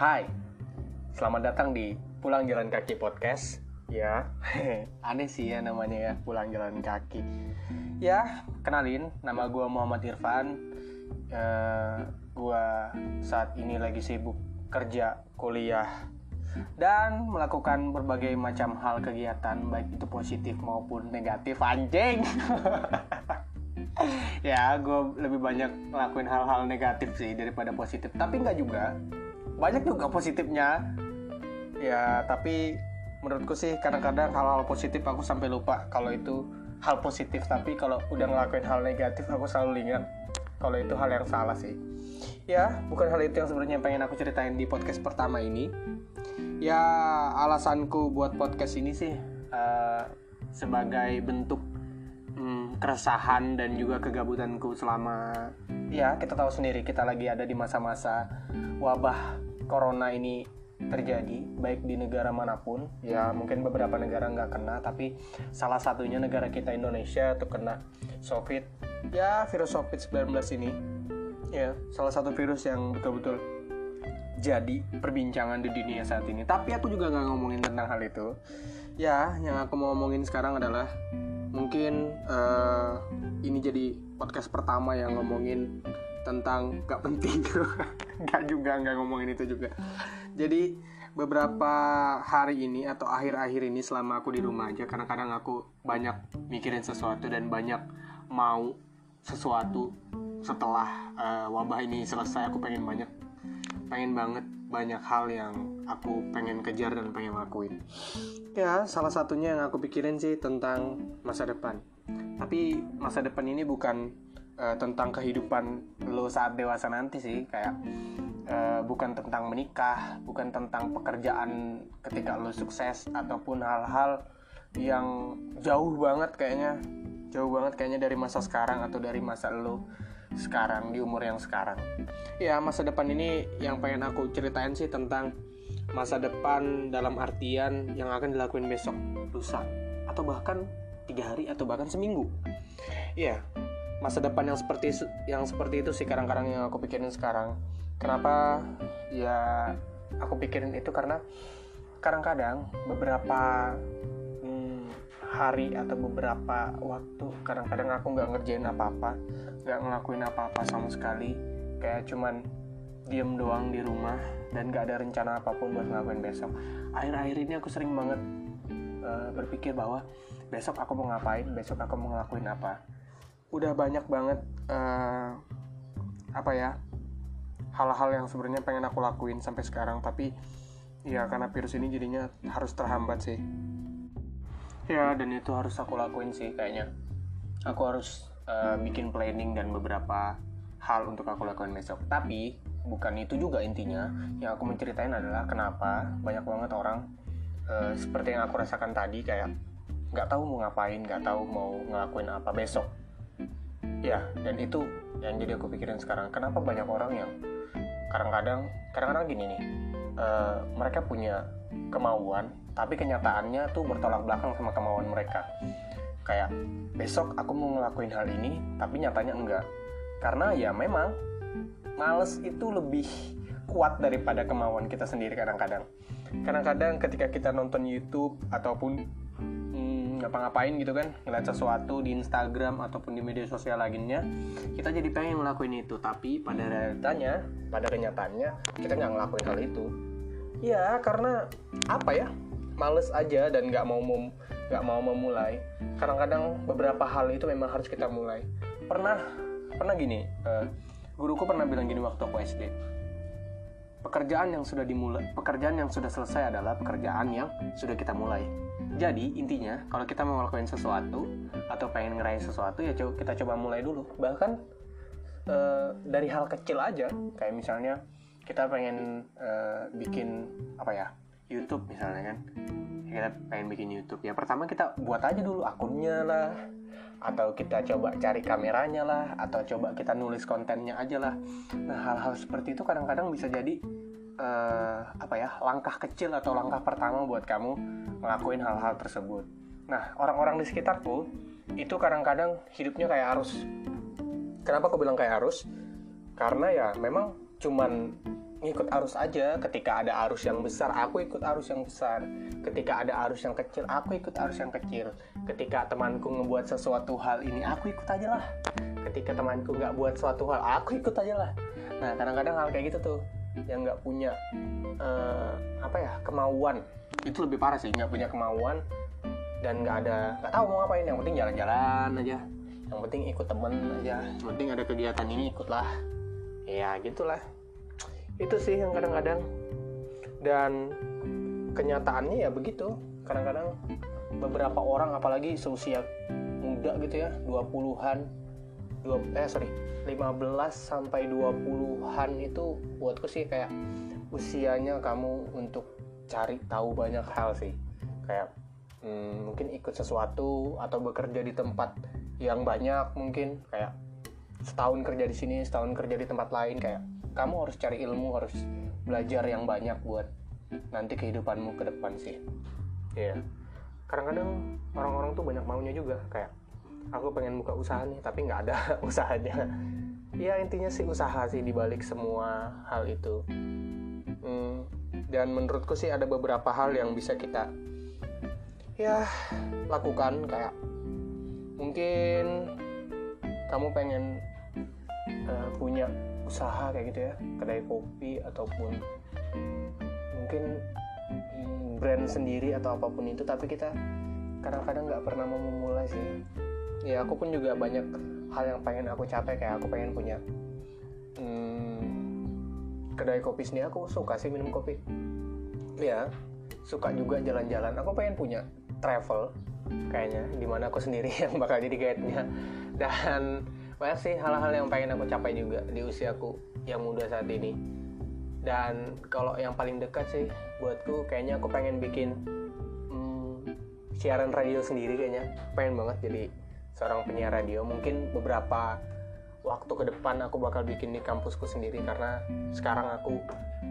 Hai, selamat datang di Pulang Jalan Kaki Podcast. Ya, aneh sih ya namanya ya, Pulang Jalan Kaki. Ya, kenalin, nama gue Muhammad Irfan. Uh, gue saat ini lagi sibuk kerja, kuliah, dan melakukan berbagai macam hal kegiatan, baik itu positif maupun negatif. Anjing! ya gue lebih banyak ngelakuin hal-hal negatif sih daripada positif tapi nggak juga banyak juga positifnya. Ya tapi menurutku sih kadang-kadang hal-hal positif aku sampai lupa kalau itu hal positif. Tapi kalau udah ngelakuin hal negatif aku selalu ingat kalau itu hal yang salah sih. Ya bukan hal itu yang sebenarnya pengen aku ceritain di podcast pertama ini. Ya alasanku buat podcast ini sih uh, sebagai bentuk hmm, keresahan dan juga kegabutanku selama ya kita tahu sendiri kita lagi ada di masa-masa wabah corona ini terjadi baik di negara mana pun ya mungkin beberapa negara nggak kena tapi salah satunya negara kita Indonesia tuh kena COVID. Ya virus COVID-19 ini ya salah satu virus yang betul-betul jadi perbincangan di dunia saat ini. Tapi aku juga nggak ngomongin tentang hal itu. Ya yang aku mau ngomongin sekarang adalah mungkin uh, ini jadi podcast pertama yang ngomongin tentang gak penting gak juga nggak ngomongin itu juga. Jadi beberapa hari ini atau akhir-akhir ini selama aku di rumah aja karena kadang aku banyak mikirin sesuatu dan banyak mau sesuatu setelah uh, wabah ini selesai aku pengen banyak pengen banget banyak hal yang aku pengen kejar dan pengen lakuin. Ya salah satunya yang aku pikirin sih tentang masa depan. Tapi masa depan ini bukan uh, tentang kehidupan lo saat dewasa nanti sih kayak uh, bukan tentang menikah bukan tentang pekerjaan ketika lo sukses ataupun hal-hal yang jauh banget kayaknya jauh banget kayaknya dari masa sekarang atau dari masa lo sekarang di umur yang sekarang. Ya masa depan ini yang pengen aku ceritain sih tentang masa depan dalam artian yang akan dilakuin besok lusa atau bahkan tiga hari atau bahkan seminggu. Ya masa depan yang seperti yang seperti itu sih kadang-kadang yang aku pikirin sekarang. Kenapa? Ya aku pikirin itu karena kadang-kadang beberapa hari atau beberapa waktu kadang-kadang aku nggak ngerjain apa-apa nggak ngelakuin apa-apa sama sekali. Kayak cuman diem doang di rumah dan gak ada rencana apa pun buat ngelakuin besok. Akhir-akhir ini aku sering banget uh, berpikir bahwa besok aku mau ngapain besok aku mau ngelakuin apa udah banyak banget uh, apa ya hal-hal yang sebenarnya pengen aku lakuin sampai sekarang. Tapi ya karena virus ini jadinya harus terhambat sih. Ya dan itu harus aku lakuin sih kayaknya. Aku harus uh, bikin planning dan beberapa hal untuk aku lakukan besok. Tapi bukan itu juga intinya. Yang aku menceritain adalah kenapa banyak banget orang uh, seperti yang aku rasakan tadi kayak nggak tahu mau ngapain nggak tahu mau ngelakuin apa besok ya dan itu yang jadi aku pikirin sekarang. Kenapa banyak orang yang kadang-kadang kadang-kadang gini nih uh, mereka punya kemauan tapi kenyataannya tuh bertolak belakang sama kemauan mereka. Kayak besok aku mau ngelakuin hal ini tapi nyatanya enggak. Karena ya memang males itu lebih kuat daripada kemauan kita sendiri kadang-kadang. Kadang-kadang ketika kita nonton YouTube ataupun ngapa-ngapain gitu kan ngeliat sesuatu di Instagram ataupun di media sosial lainnya kita jadi pengen ngelakuin itu. Tapi pada realitanya pada kenyataannya kita nggak ngelakuin hal itu. Ya karena apa ya? Males aja dan nggak mau nggak mau memulai. Kadang-kadang beberapa hal itu memang harus kita mulai. Pernah pernah gini uh, guruku pernah bilang gini waktu aku SD pekerjaan yang sudah dimulai pekerjaan yang sudah selesai adalah pekerjaan yang sudah kita mulai jadi intinya kalau kita mau ngelakuin sesuatu atau pengen ngeraih sesuatu ya coba kita coba mulai dulu. Bahkan uh, dari hal kecil aja kayak misalnya kita pengen uh, bikin apa ya YouTube misalnya kan. Kita pengen bikin YouTube. Ya pertama kita buat aja dulu akunnya lah atau kita coba cari kameranya lah atau coba kita nulis kontennya aja lah. Nah hal-hal seperti itu kadang-kadang bisa jadi uh, apa ya langkah kecil atau langkah pertama buat kamu ngelakuin hal-hal tersebut. Nah orang-orang di sekitarku itu kadang-kadang hidupnya kayak arus. Kenapa aku bilang kayak arus? Karena ya memang cuman ngikut arus aja. Ketika ada arus yang besar aku ikut arus yang besar. Ketika ada arus yang kecil aku ikut arus yang kecil. Ketika temanku ngebuat sesuatu hal ini aku ikut aja lah. Ketika temanku nggak buat suatu hal aku ikut aja lah. Nah kadang-kadang hal kayak gitu tuh yang nggak punya uh, apa ya kemauan. Itu lebih parah sih. Nggak punya kemauan dan nggak ada nggak tahu mau ngapain. Yang penting jalan-jalan aja. Yang penting ikut temen aja. Yang penting ada kegiatan ini. Ikutlah. Ya gitulah. Itu sih yang kadang-kadang. Dan kenyataannya ya begitu. Kadang-kadang beberapa orang apalagi seusia muda gitu ya 20-an dua eh sorry. 15 sampai 20-an itu buatku sih kayak usianya kamu untuk cari tahu banyak hal sih. Kayak hmm, mungkin ikut sesuatu atau bekerja di tempat yang banyak mungkin. Kayak setahun kerja di sini setahun kerja di tempat lain. Kayak kamu harus cari ilmu harus belajar yang banyak buat nanti kehidupanmu ke depan sih. Ya yeah. kadang-kadang orang-orang tuh banyak maunya juga. Kayak aku pengen buka usaha nih tapi nggak ada usahanya. Ya intinya sih usaha sih dibalik semua hal itu. Hmm, dan menurutku sih ada beberapa hal yang bisa kita ya lakukan kayak mungkin kamu pengen uh, punya usaha kayak gitu ya kedai kopi ataupun mungkin hmm, brand sendiri atau apa pun itu tapi kita kadang-kadang nggak pernah mau memulai sih ya aku pun juga banyak hal yang pengen aku capai kayak aku pengen punya hmm, kedai kopi sendiri. Aku suka sih minum kopi. Ya suka juga jalan-jalan. Aku pengen punya travel kayaknya di mana aku sendiri yang bakal jadi guide-nya. Dan banyak sih hal-hal yang pengen aku capai juga di usiaku yang muda saat ini. Dan kalau yang paling dekat sih buatku kayaknya aku pengen bikin hmm, siaran radio sendiri kayaknya. Pengen banget jadi seorang penyiar radio. Mungkin beberapa waktu ke depan aku bakal bikin di kampusku sendiri karena sekarang aku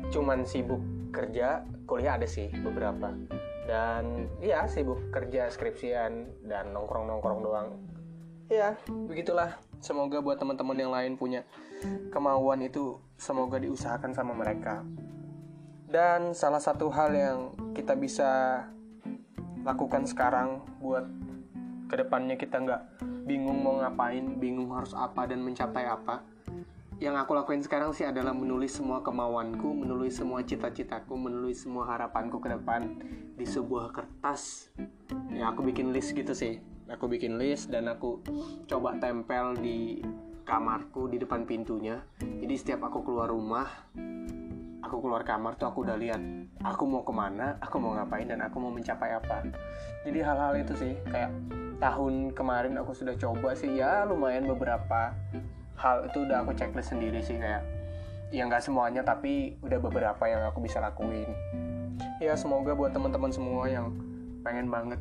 cuman sibuk kerja kuliah ada sih beberapa. Dan ya sibuk kerja skripsian dan nongkrong-nongkrong doang. Ya begitulah. Semoga buat teman-teman yang lain punya kemauan itu semoga diusahakan sama mereka. Dan salah satu hal yang kita bisa lakukan sekarang buat ke depannya kita nggak bingung mau ngapain bingung harus apa dan mencapai apa. Yang aku lakuin sekarang sih adalah menulis semua kemauanku, menulis semua cita-citaku, menulis semua harapanku ke depan di sebuah kertas. Ya aku bikin list gitu sih. Aku bikin list dan aku coba tempel di kamarku di depan pintunya. Jadi setiap aku keluar rumah aku keluar kamar tuh aku udah lihat aku mau ke mana aku mau ngapain dan aku mau mencapai apa. Jadi hal-hal itu sih kayak tahun kemarin aku sudah coba sih. Ya lumayan beberapa hal itu udah aku checklist sendiri sih kayak ya nggak semuanya tapi udah beberapa yang aku bisa lakuin. Ya semoga buat teman-teman semua yang pengen banget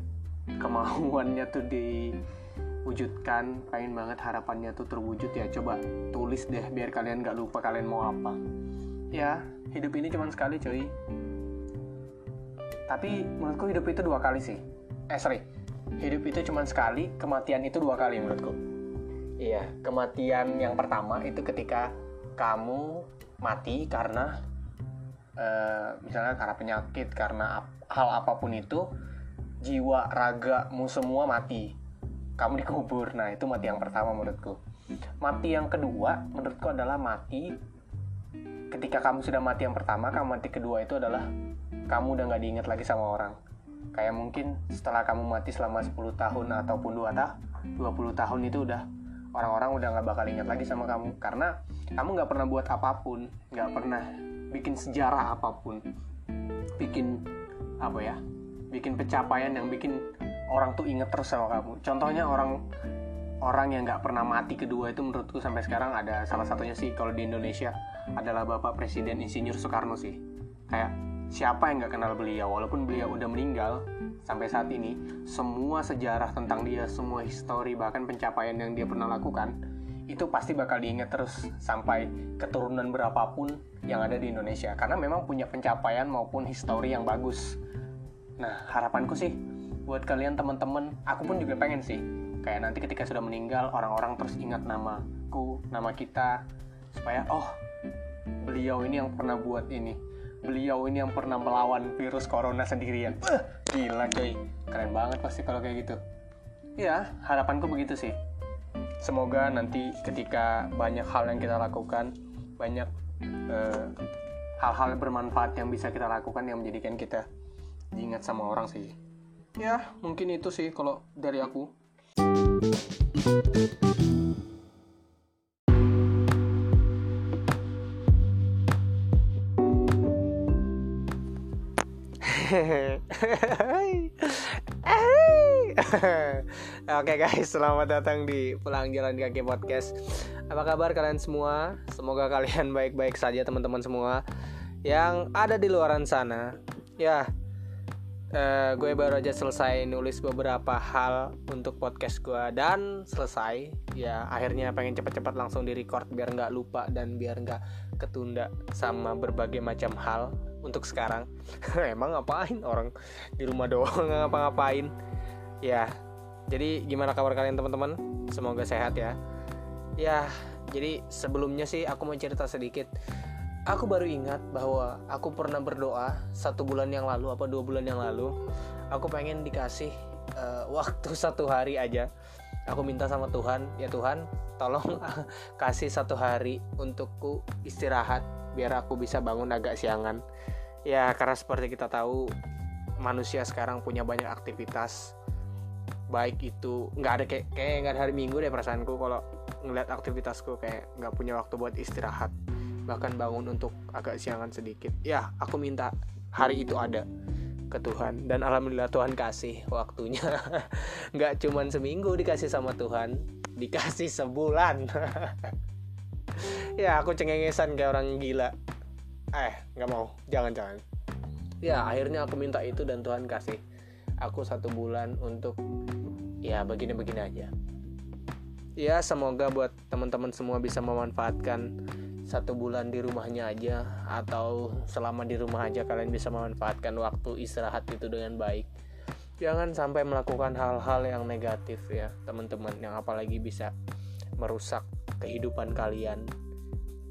kemauannya tuh diwujudkan pengen banget harapannya tuh terwujud ya coba tulis deh biar kalian gak lupa kalian mau apa. Ya hidup ini cuma sekali cuy. Tapi menurutku hidup itu dua kali sih. Eh sorry hidup itu cuma sekali kematian itu dua kali menurutku. Iya kematian yang pertama itu ketika kamu mati karena uh, misalnya karena penyakit karena hal apa pun itu jiwa ragamu semua mati. Kamu dikubur. Nah itu mati yang pertama menurutku. Mati yang kedua menurutku adalah mati ketika kamu sudah mati yang pertama kamu mati kedua itu adalah kamu udah nggak diingat lagi sama orang kayak mungkin setelah kamu mati selama 10 tahun ataupun 2 tahun 20 tahun itu udah orang-orang udah nggak bakal ingat lagi sama kamu. Karena kamu nggak pernah buat apa pun nggak pernah bikin sejarah apa pun. Bikin apa ya bikin pencapaian yang bikin orang tuh inget terus sama kamu. Contohnya orang orang yang nggak pernah mati kedua itu menurutku sampai sekarang ada salah satunya sih kalau di Indonesia adalah Bapak Presiden Insinyur Soekarno sih. Kayak siapa yang nggak kenal beliau walaupun beliau udah meninggal sampai saat ini semua sejarah tentang dia semua histori bahkan pencapaian yang dia pernah lakukan itu pasti bakal diingat terus sampai keturunan berapapun yang ada di Indonesia. Karena memang punya pencapaian maupun histori yang bagus. Nah, harapanku sih buat kalian teman-teman, aku pun juga pengen sih kayak nanti ketika sudah meninggal orang-orang terus ingat namaku, nama kita supaya oh beliau ini yang pernah buat ini beliau ini yang pernah melawan virus corona sendirian. Uh, gila coy keren banget pasti kalau kayak gitu. Ya harapanku begitu sih. Semoga nanti ketika banyak hal yang kita lakukan banyak uh, hal-hal bermanfaat yang bisa kita lakukan yang menjadikan kita diingat sama orang sih. Ya mungkin itu sih kalau dari aku Oke guys, selamat datang di Pulang Jalan Kaki Podcast. Apa kabar kalian semua? Semoga kalian baik-baik saja teman-teman semua yang ada di luaran sana. Ya, uh, gue baru aja selesai nulis beberapa hal untuk podcast gue dan selesai. Ya, akhirnya pengen cepat-cepat langsung di record biar nggak lupa dan biar nggak ketunda sama berbagai macam hal untuk sekarang. Emang ngapain orang di rumah doang? Ngapa-ngapain? Ya jadi gimana kabar kalian teman-teman? Semoga sehat ya. Ya jadi sebelumnya sih aku mau cerita sedikit. Aku baru ingat bahwa aku pernah berdoa satu bulan yang lalu apa dua bulan yang lalu. Aku pengen dikasih uh, waktu satu hari aja. Aku minta sama Tuhan ya Tuhan tolong kasih satu hari untukku istirahat biar aku bisa bangun agak siangan. Ya karena seperti kita tahu manusia sekarang punya banyak aktivitas. Baik itu nggak ada kayak kayak nggak hari minggu deh perasaanku kalau ngeliat aktivitasku kayak nggak punya waktu buat istirahat. Bahkan bangun untuk agak siangan sedikit. Ya aku minta hari itu ada ke Tuhan. Dan alhamdulillah Tuhan kasih waktunya. Nggak cuman seminggu dikasih sama Tuhan dikasih sebulan ya aku cengengesan kayak orang gila. Eh nggak mau. Jangan jangan. Ya akhirnya aku minta itu dan Tuhan kasih aku satu bulan untuk ya begini-begini aja. Ya semoga buat teman-teman semua bisa memanfaatkan satu bulan di rumahnya aja atau selama di rumah aja kalian bisa memanfaatkan waktu istirahat itu dengan baik. Jangan sampai melakukan hal-hal yang negatif ya teman-teman yang apalagi bisa merusak kehidupan kalian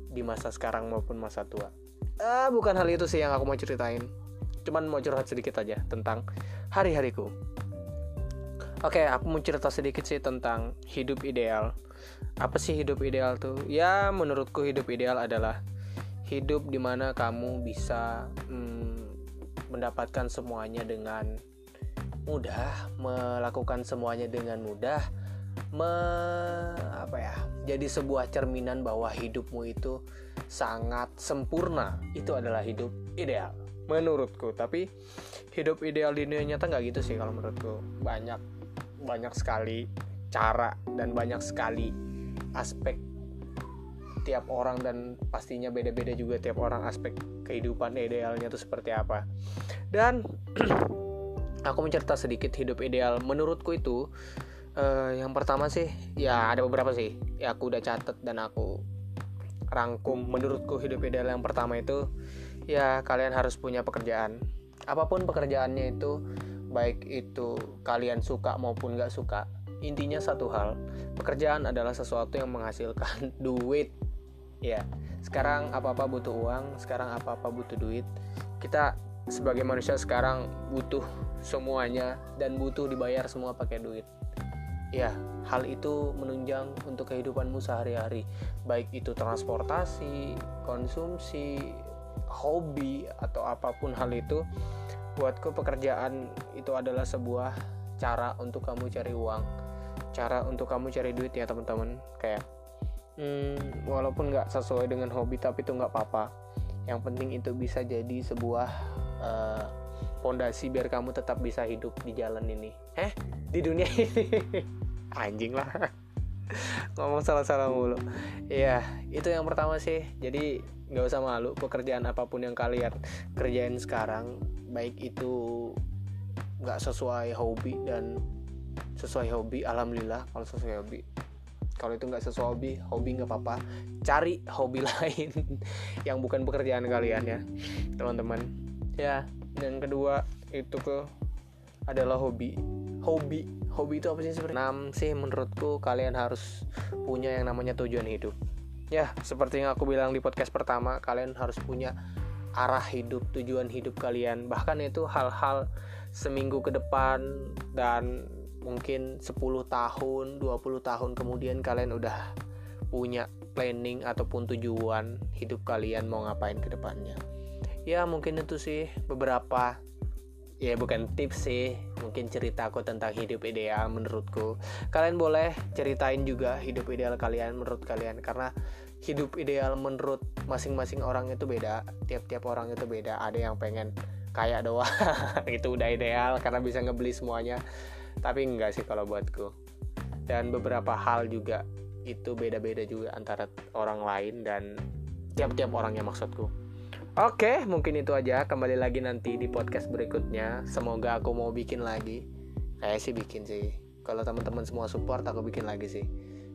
di masa sekarang maupun masa tua? Uh, bukan hal itu sih yang aku mau ceritain. Cuman mau curhat sedikit aja tentang hari-hariku. Oke aku mau cerita sedikit sih tentang hidup ideal. Apa sih hidup ideal tuh? Ya menurutku hidup ideal adalah hidup di mana kamu bisa hmm, mendapatkan semuanya dengan mudah melakukan semuanya dengan mudah me, apa ya jadi sebuah cerminan bahwa hidupmu itu sangat sempurna. Itu adalah hidup ideal. Menurutku tapi hidup ideal di dunia nyata nggak gitu sih kalau menurutku. Banyak banyak sekali cara dan banyak sekali aspek tiap orang dan pastinya beda-beda juga tiap orang aspek kehidupan idealnya itu seperti apa. Dan aku mencerita sedikit hidup ideal. Menurutku itu uh, yang pertama sih ya ada beberapa sih. Ya aku udah catet dan aku rangkum menurutku hidup ideal yang pertama itu ya kalian harus punya pekerjaan. Apa pun pekerjaannya itu baik itu kalian suka maupun gak suka intinya satu hal pekerjaan adalah sesuatu yang menghasilkan duit. Ya sekarang apa-apa butuh uang sekarang apa-apa butuh duit. Kita sebagai manusia sekarang butuh semuanya dan butuh dibayar semua pakai duit ya hal itu menunjang untuk kehidupanmu sehari-hari. Baik itu transportasi konsumsi hobi atau apa pun hal itu buatku pekerjaan itu adalah sebuah cara untuk kamu cari uang. Cara untuk kamu cari duit ya teman-teman. Kayak hmm, walaupun nggak sesuai dengan hobi tapi itu nggak apa-apa. Yang penting itu bisa jadi sebuah uh, pondasi biar kamu tetap bisa hidup di jalan ini. Eh di dunia ini. Anjing lah. Ngomong salah-salah mulu. Ya itu yang pertama sih. Jadi nggak usah malu pekerjaan apa pun yang kalian kerjain sekarang baik itu nggak sesuai hobi dan sesuai hobi alhamdulillah kalau sesuai hobi. Kalau itu nggak sesuai hobi hobi nggak apa-apa. Cari hobi lain yang bukan pekerjaan kalian ya teman-teman. Ya dan kedua itu ke adalah hobi. Hobi. Hobi itu apa sih sebenarnya enam sih menurutku kalian harus punya yang namanya tujuan hidup. Ya seperti yang aku bilang di podcast pertama kalian harus punya arah hidup tujuan hidup kalian. Bahkan itu hal-hal seminggu ke depan dan mungkin 10 tahun 20 tahun kemudian kalian udah punya planning ataupun tujuan hidup kalian mau ngapain ke depannya ya mungkin itu sih beberapa ya bukan tips sih mungkin cerita aku tentang hidup ideal menurutku. Kalian boleh ceritain juga hidup ideal kalian menurut kalian karena hidup ideal menurut masing-masing orang itu beda tiap-tiap orang itu beda. Ada yang pengen kaya doang itu udah ideal karena bisa ngebeli semuanya. Tapi enggak sih kalau buatku. Dan beberapa hal juga itu beda-beda juga antara orang lain dan tiap-tiap orangnya maksudku Oke, mungkin itu aja. Kembali lagi nanti di podcast berikutnya. Semoga aku mau bikin lagi. Kayak sih bikin sih. Kalau teman-teman semua support, aku bikin lagi sih.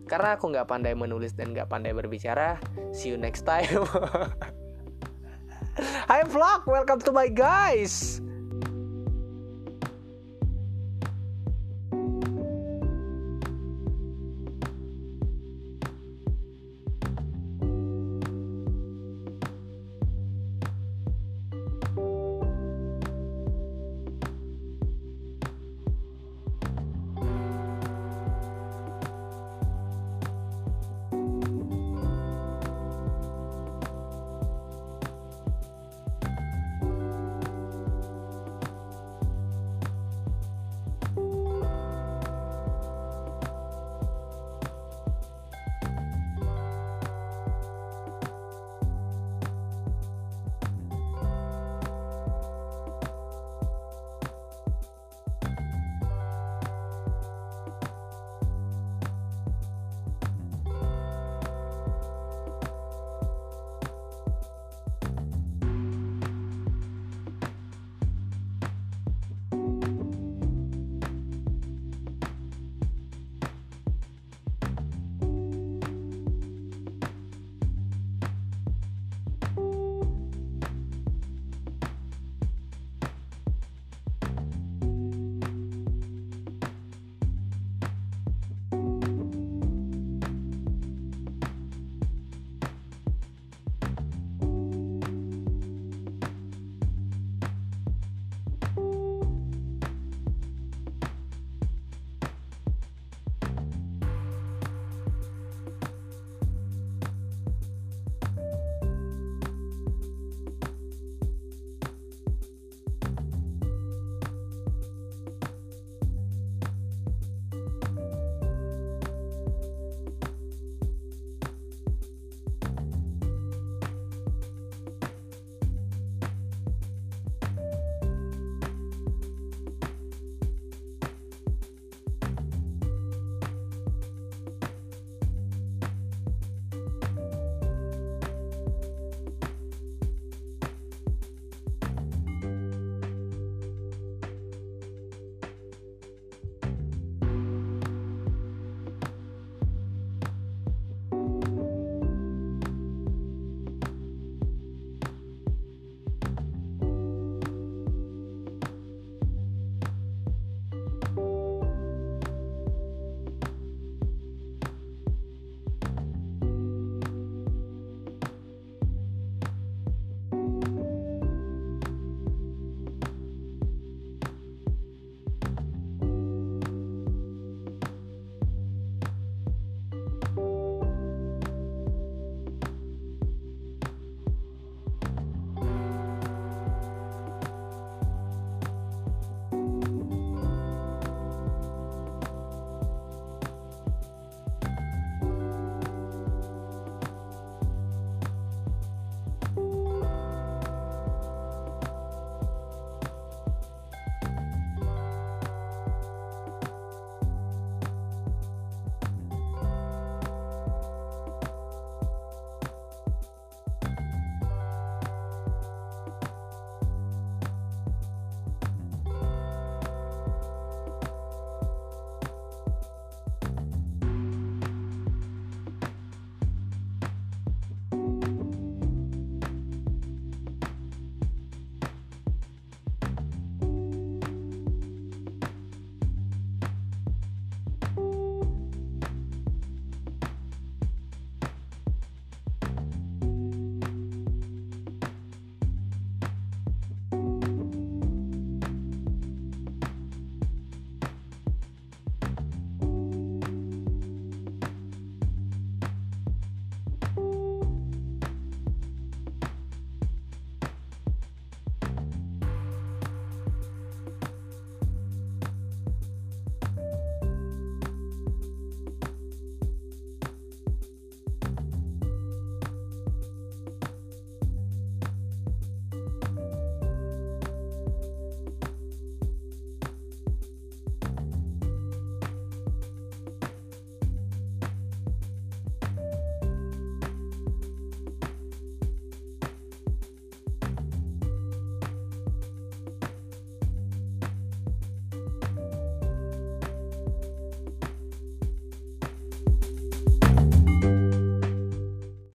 Karena aku nggak pandai menulis dan nggak pandai berbicara. See you next time. Hi vlog, welcome to my guys.